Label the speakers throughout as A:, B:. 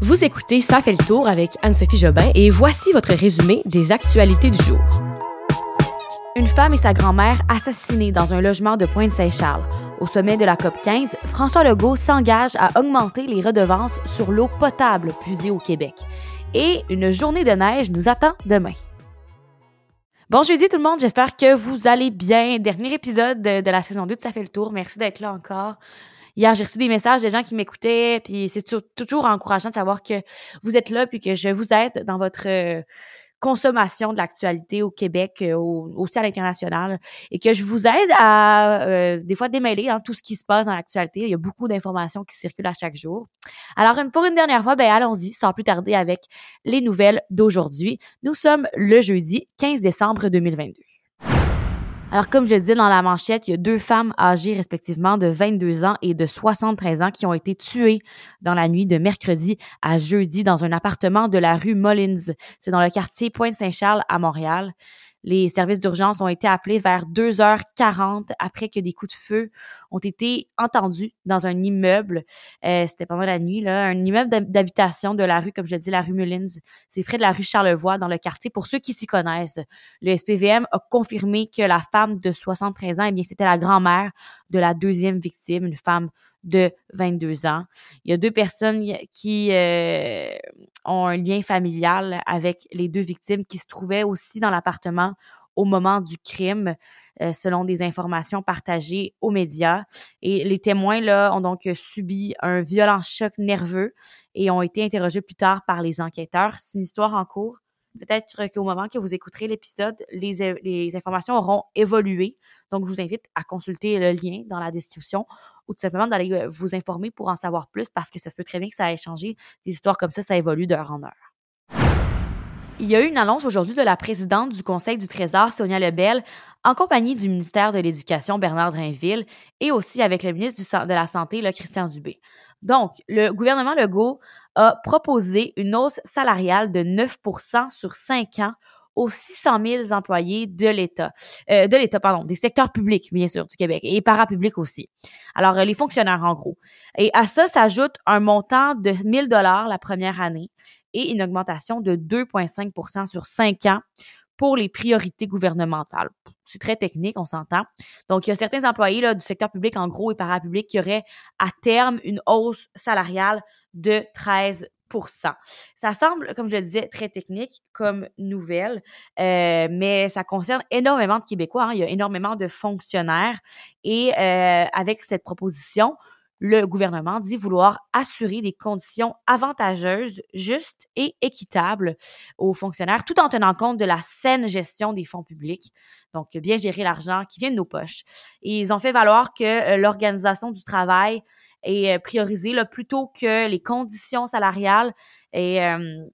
A: Vous écoutez Ça fait le tour avec Anne-Sophie Jobin et voici votre résumé des actualités du jour. Une femme et sa grand-mère assassinées dans un logement de Pointe-Saint-Charles. Au sommet de la COP 15, François Legault s'engage à augmenter les redevances sur l'eau potable puisée au Québec. Et une journée de neige nous attend demain. Bon jeudi tout le monde, j'espère que vous allez bien. Dernier épisode de, la saison 2 de Ça fait le tour. Merci d'être là encore. Hier, j'ai reçu des messages des gens qui m'écoutaient, puis c'est toujours encourageant de savoir que vous êtes là, puis que je vous aide dans votre euh, consommation de l'actualité au Québec, euh, aussi à l'international, et que je vous aide à euh, des fois démêler hein, tout ce qui se passe dans l'actualité. Il y a beaucoup d'informations qui circulent à chaque jour. Alors, pour une dernière fois, ben allons-y, sans plus tarder avec les nouvelles d'aujourd'hui. Nous sommes le jeudi 15 décembre 2022. Alors, comme je le disais dans la manchette, il y a deux femmes âgées respectivement de 22 ans et de 73 ans qui ont été tuées dans la nuit de mercredi à jeudi dans un appartement de la rue Mullins. C'est dans le quartier Pointe-Saint-Charles à Montréal. Les services d'urgence ont été appelés vers 2h40 après que des coups de feu ont été entendus dans un immeuble. Euh, C'était pendant la nuit, là, un immeuble d'habitation de la rue, comme je le dis, la rue Mullins. C'est près de la rue Charlevoix, dans le quartier. Pour ceux qui s'y connaissent, le SPVM a confirmé que la femme de 73 ans, eh bien, c'était la grand-mère de la deuxième victime, une femme de 22 ans. Il y a deux personnes qui euh, ont un lien familial avec les deux victimes qui se trouvaient aussi dans l'appartement au moment du crime, euh, selon des informations partagées aux médias. Et les témoins là ont donc subi un violent choc nerveux et ont été interrogés plus tard par les enquêteurs. C'est une histoire en cours. Peut-être qu'au moment que vous écouterez l'épisode, les, les informations auront évolué. Donc, je vous invite à consulter le lien dans la description ou tout simplement d'aller euh, vous informer pour en savoir plus parce que ça se peut très bien que ça ait changé. Des histoires comme ça, ça évolue d'heure en heure. Il y a eu une annonce aujourd'hui de la présidente du Conseil du Trésor, Sonia Lebel, en compagnie du ministère de l'Éducation, Bernard Drinville, et aussi avec le ministre de la Santé, le Christian Dubé. Donc, le gouvernement Legault a proposé une hausse salariale de 9% sur 5 ans aux 600 000 employés de l'État, euh, de l'État, pardon, des secteurs publics, bien sûr, du Québec, et parapublics aussi. Alors, euh, les fonctionnaires, en gros. Et à ça s'ajoute un montant de 1000 dollars la première année et une augmentation de 2,5% sur 5 ans pour les priorités gouvernementales. C'est très technique, on s'entend. Donc, il y a certains employés là, du secteur public, en gros, et parapublic, qui auraient à terme une hausse salariale de 13% ça semble, comme je le disais, très technique comme nouvelle, euh, mais ça concerne énormément de Québécois. Hein. Il y a énormément de fonctionnaires et euh, avec cette proposition, le gouvernement dit vouloir assurer des conditions avantageuses, justes et équitables aux fonctionnaires, tout en tenant compte de la saine gestion des fonds publics. Donc, bien gérer l'argent qui vient de nos poches. Ils ont fait valoir que euh, l'organisation du travail et euh, prioriser là, plutôt que les conditions salariales et euh,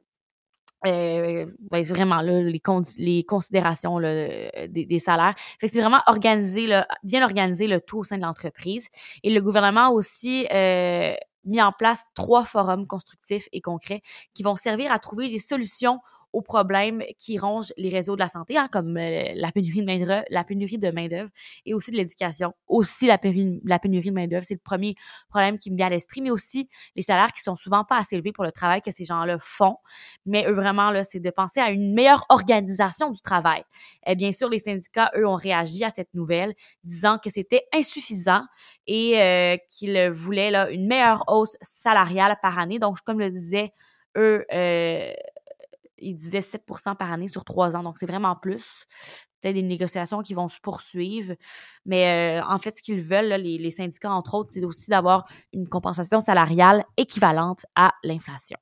A: euh ben, vraiment là, les, les considérations là, des, des, salaires. C'est vraiment organiser, bien organiser le tout au sein de l'entreprise. Et le gouvernement a aussi euh, mis en place trois forums constructifs et concrets qui vont servir à trouver des solutions aux problèmes qui rongent les réseaux de la santé, hein, comme euh, la pénurie de main-d'œuvre, la pénurie de main-d'œuvre et aussi de l'éducation. Aussi la pénurie, de main-d'œuvre, c'est le premier problème qui me vient à l'esprit, mais aussi les salaires qui sont souvent pas assez élevés pour le travail que ces gens-là font. Mais eux, vraiment, là, c'est de penser à une meilleure organisation du travail. Et bien sûr, les syndicats, eux, ont réagi à cette nouvelle, disant que c'était insuffisant et euh, qu'ils voulaient là, une meilleure hausse salariale par année. Donc, comme le disais, eux, euh, il disait 7% par année sur trois ans. Donc, c'est vraiment plus. Peut-être des négociations qui vont se poursuivre. Mais euh, en fait, ce qu'ils veulent, les, syndicats, entre autres, c'est aussi d'avoir une compensation salariale équivalente à l'inflation.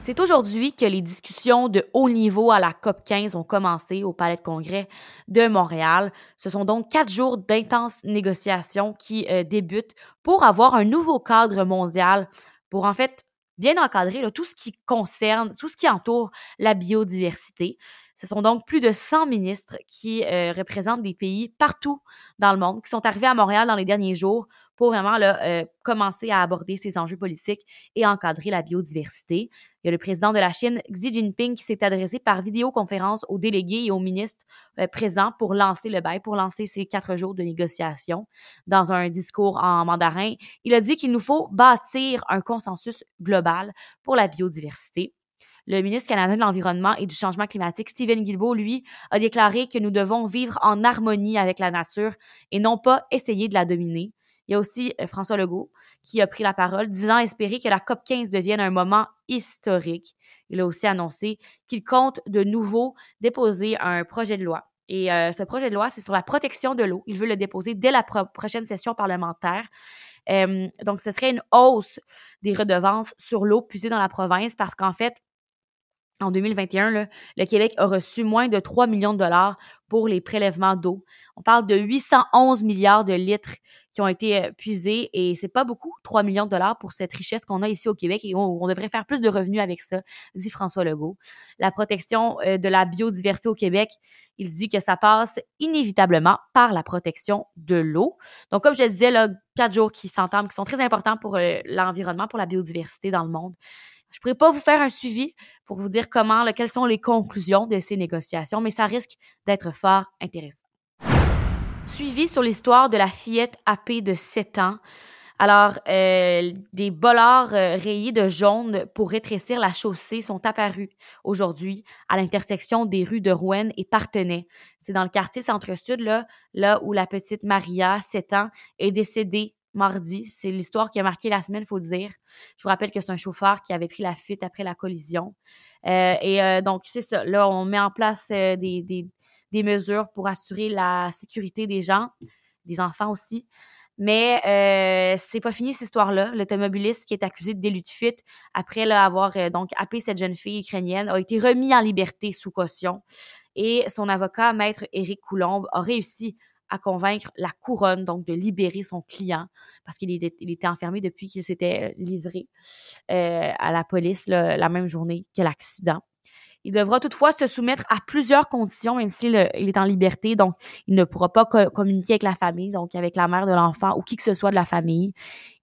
A: C'est aujourd'hui que les discussions de haut niveau à la COP 15 ont commencé au Palais de Congrès de Montréal. Ce sont donc quatre jours d'intenses négociations qui euh, débutent pour avoir un nouveau cadre mondial pour en fait bien encadrer tout ce qui concerne, tout ce qui entoure la biodiversité. Ce sont donc plus de 100 ministres qui euh, représentent des pays partout dans le monde, qui sont arrivés à Montréal dans les derniers jours pour vraiment là, euh, commencer à aborder ces enjeux politiques et encadrer la biodiversité. Il y a le président de la Chine, Xi Jinping, qui s'est adressé par vidéoconférence aux délégués et aux ministres euh, présents pour lancer le bail, pour lancer ces quatre jours de négociation. Dans un discours en mandarin, il a dit qu'il nous faut bâtir un consensus global pour la biodiversité. Le ministre canadien de l'Environnement et du Changement climatique, Stephen Guilbeault, lui, a déclaré que nous devons vivre en harmonie avec la nature et non pas essayer de la dominer. Il y a aussi euh, François Legault qui a pris la parole, disant espérer que la COP 15 devienne un moment historique. Il a aussi annoncé qu'il compte de nouveau déposer un projet de loi. Et euh, ce projet de loi, c'est sur la protection de l'eau. Il veut le déposer dès la prochaine session parlementaire. Euh, donc, ce serait une hausse des redevances sur l'eau puisée dans la province parce qu'en fait, en 2021, le Québec a reçu moins de 3 millions de dollars pour les prélèvements d'eau. On parle de 811 milliards de litres qui ont été euh, puisés et c'est pas beaucoup, 3 millions de dollars pour cette richesse qu'on a ici au Québec et on, devrait faire plus de revenus avec ça, dit François Legault. La protection euh, de la biodiversité au Québec, il dit que ça passe inévitablement par la protection de l'eau. Donc, comme je disais, là, quatre jours qui s'entendent, qui sont très importants pour euh, l'environnement, pour la biodiversité dans le monde. Je pourrais pas vous faire un suivi pour vous dire comment, quelles sont les conclusions de ces négociations, mais ça risque d'être fort intéressant. Suivi sur l'histoire de la fillette AP de 7 ans. Alors, euh, des bollards euh, rayés de jaune pour rétrécir la chaussée sont apparus aujourd'hui à l'intersection des rues de Rouen et Partenay. C'est dans le quartier Centre-Sud, là, là où la petite Maria, 7 ans, est décédée mardi. C'est l'histoire qui a marqué la semaine, faut le dire. Je vous rappelle que c'est un chauffeur qui avait pris la fuite après la collision. Euh, et euh, donc, c'est ça. Là, on met en place euh, des, mesures pour assurer la sécurité des gens, des enfants aussi. Mais c'est pas fini cette histoire-là. L'automobiliste qui est accusé de délit de fuite après avoir donc happé cette jeune fille ukrainienne a été remis en liberté sous caution. Et son avocat, maître Éric Coulombe, a réussi à convaincre la couronne, donc de libérer son client, parce qu'il était, enfermé depuis qu'il s'était livré euh, à la police la même journée que l'accident. Il devra toutefois se soumettre à plusieurs conditions, même s'il est en liberté. Donc, il ne pourra pas communiquer avec la famille, donc avec la mère de l'enfant ou qui que ce soit de la famille.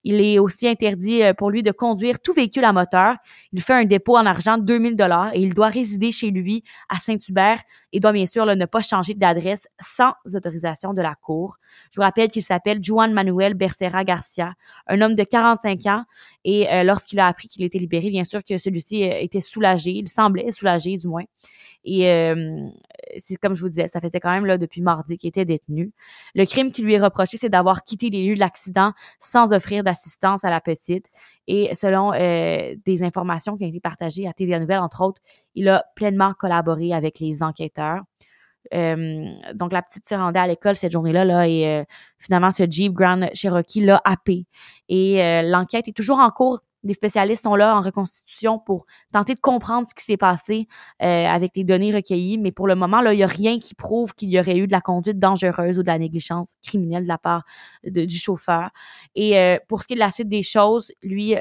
A: Il est aussi interdit euh, pour lui de conduire tout véhicule à moteur. Il fait un dépôt en argent de 2000 dollars et il doit résider chez lui à Saint-Hubert et doit bien sûr ne pas changer d'adresse sans autorisation de la cour. Je vous rappelle qu'il s'appelle Juan Manuel Becerra Garcia, un homme de 45 ans et euh, lorsqu'il a appris qu'il était libéré, bien sûr que celui-ci euh, était soulagé, il semblait soulagé du moins. Et c'est comme je vous disais, ça faisait quand même là depuis mardi qu'il était détenu. Le crime qui lui est reproché, c'est d'avoir quitté les lieux de l'accident sans offrir d'assistance à la petite. Et selon euh, des informations qui ont été partagées à TVA Nouvelle, entre autres, il a pleinement collaboré avec les enquêteurs. Euh, donc la petite se rendait à l'école cette journée-là là, et finalement ce Jeep Grand Cherokee l'a happé. Et l'enquête est toujours en cours des spécialistes sont là en reconstitution pour tenter de comprendre ce qui s'est passé euh, avec les données recueillies. Mais pour le moment, là, il n'y a rien qui prouve qu'il y aurait eu de la conduite dangereuse ou de la négligence criminelle de la part du chauffeur. Et euh, pour ce qui est de la suite des choses, lui,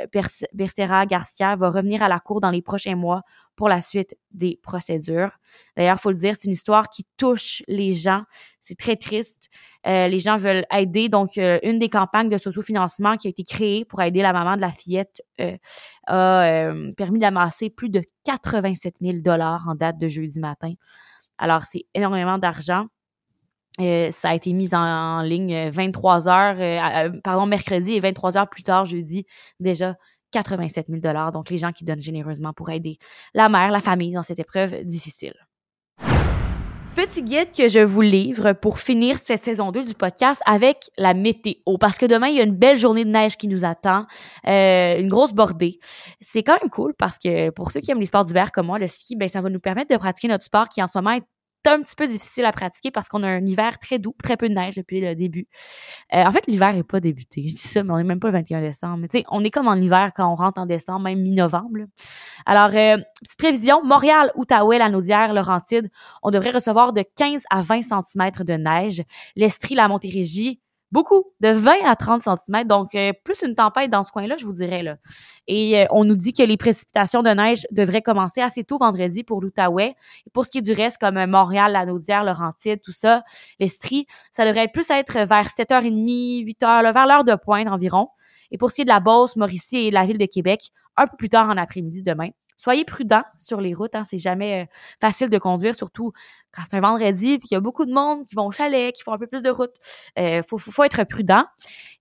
A: Becerra Garcia va revenir à la cour dans les prochains mois pour la suite des procédures. D'ailleurs, faut le dire, c'est une histoire qui touche les gens. C'est très triste. Euh, les gens veulent aider. Donc, euh, une des campagnes de socio-financement qui a été créée pour aider la maman de la fillette euh, a permis d'amasser plus de 87 000 dollars en date de jeudi matin. Alors, c'est énormément d'argent. ça a été mis en, ligne 23 heures, pardon, mercredi et 23 heures plus tard, jeudi, déjà 87 000 dollars. Donc, les gens qui donnent généreusement pour aider la mère, la famille dans cette épreuve difficile. Petit guide que je vous livre pour finir cette saison 2 du podcast avec la météo. Parce que demain, il y a une belle journée de neige qui nous attend, euh, une grosse bordée. C'est quand même cool parce que pour ceux qui aiment les sports d'hiver comme moi, le ski, ben, ça va nous permettre de pratiquer notre sport qui en ce moment est un petit peu difficile à pratiquer parce qu'on a un hiver très doux, très peu de neige depuis le début. Euh, en fait, l'hiver n'est pas débuté. Je dis ça, mais on n'est même pas le 21 décembre. On est comme en hiver quand on rentre en décembre, même mi-novembre. Alors, euh, petite prévision, Montréal, Outaouais, la Naudière, Laurentide, on devrait recevoir de 15 à 20 cm de neige. L'Estrie, la Montérégie, beaucoup, de 20 à 30 cm. Donc, euh, plus une tempête dans ce coin-là, je vous dirais. Là. Et euh, on nous dit que les précipitations de neige devraient commencer assez tôt vendredi pour l'Outaouais. Pour ce qui est du reste, comme euh, Montréal, la Naudière, Laurentide, tout ça, l'Estrie, ça devrait plus être vers 7h30, 8h, vers l'heure de pointe environ. Et pour ce qui est de la Beauce, Mauricie et la ville de Québec, un peu plus tard en après-midi demain. Soyez prudents sur les routes, hein, c'est jamais facile de conduire, surtout c'est un vendredi, puis il y a beaucoup de monde qui vont au chalet, qui font un peu plus de route. Euh, faut, faut, être prudent.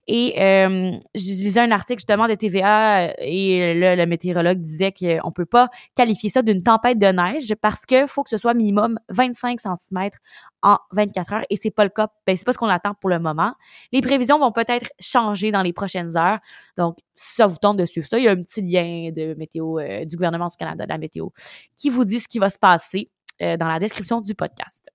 A: Et euh, je lisais un article justement de TVA et là, le météorologue disait qu'on peut pas qualifier ça d'une tempête de neige parce que faut que ce soit minimum 25 cm en 24 heures et c'est pas le cas. Ben, c'est pas ce qu'on attend pour le moment. Les prévisions vont peut-être changer dans les prochaines heures. Donc, ça vous tente de suivre ça, il y a un petit lien de météo euh, du gouvernement du Canada, de la météo, qui vous dit ce qui va se passer. Euh, dans la description du podcast.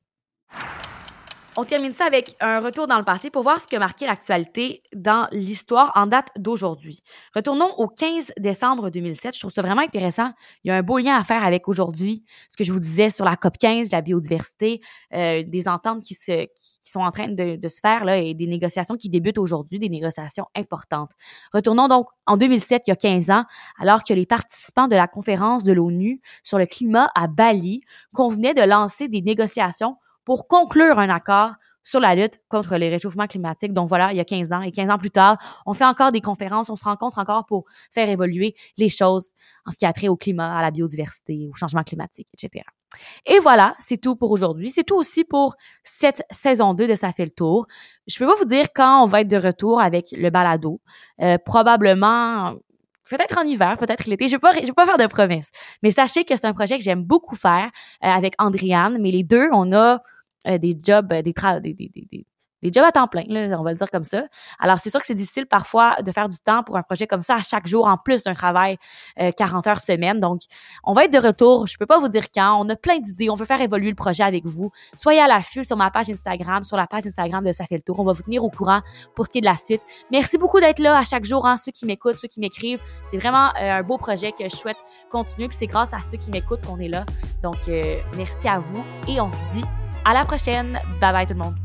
A: On termine ça avec un retour dans le passé pour voir ce qui a marqué l'actualité dans l'histoire en date d'aujourd'hui. Retournons au 15 décembre 2007. Je trouve ça vraiment intéressant. Il y a un beau lien à faire avec aujourd'hui, ce que je vous disais sur la COP 15, la biodiversité, euh, des ententes qui, sont en train de, de, se faire là, et des négociations qui débutent aujourd'hui, des négociations importantes. Retournons donc en 2007, il y a 15 ans, alors que les participants de la conférence de l'ONU sur le climat à Bali convenaient de lancer des négociations pour conclure un accord sur la lutte contre les réchauffements climatiques. Donc voilà, il y a 15 ans. Et 15 ans plus tard, on fait encore des conférences, on se rencontre encore pour faire évoluer les choses en ce qui a trait au climat, à la biodiversité, au changement climatique, etc. Et voilà, c'est tout pour aujourd'hui. C'est tout aussi pour cette saison 2 de Ça fait le tour. Je peux pas vous dire quand on va être de retour avec le balado. Euh, probablement peut-être en hiver, peut-être l'été. Je vais pas, je vais pas faire de promesses. Mais sachez que c'est un projet que j'aime beaucoup faire euh, avec Andriane. Mais les deux, on a des jobs, euh, des, des, des, des, jobs à temps plein, là, on va le dire comme ça. Alors, c'est sûr que c'est difficile parfois de faire du temps pour un projet comme ça à chaque jour, en plus d'un travail 40 heures semaine. Donc, on va être de retour. Je peux pas vous dire quand. On a plein d'idées. On veut faire évoluer le projet avec vous. Soyez à l'affût sur ma page Instagram, sur la page Instagram de Ça fait le tour. On va vous tenir au courant pour ce qui est de la suite. Merci beaucoup d'être là à chaque jour, hein, ceux qui m'écoutent, ceux qui m'écrivent. C'est vraiment euh, un beau projet que je souhaite continuer. Puis c'est grâce à ceux qui m'écoutent qu'on est là. Donc, euh, merci à vous et on se dit à la prochaine. Bye bye tout le monde.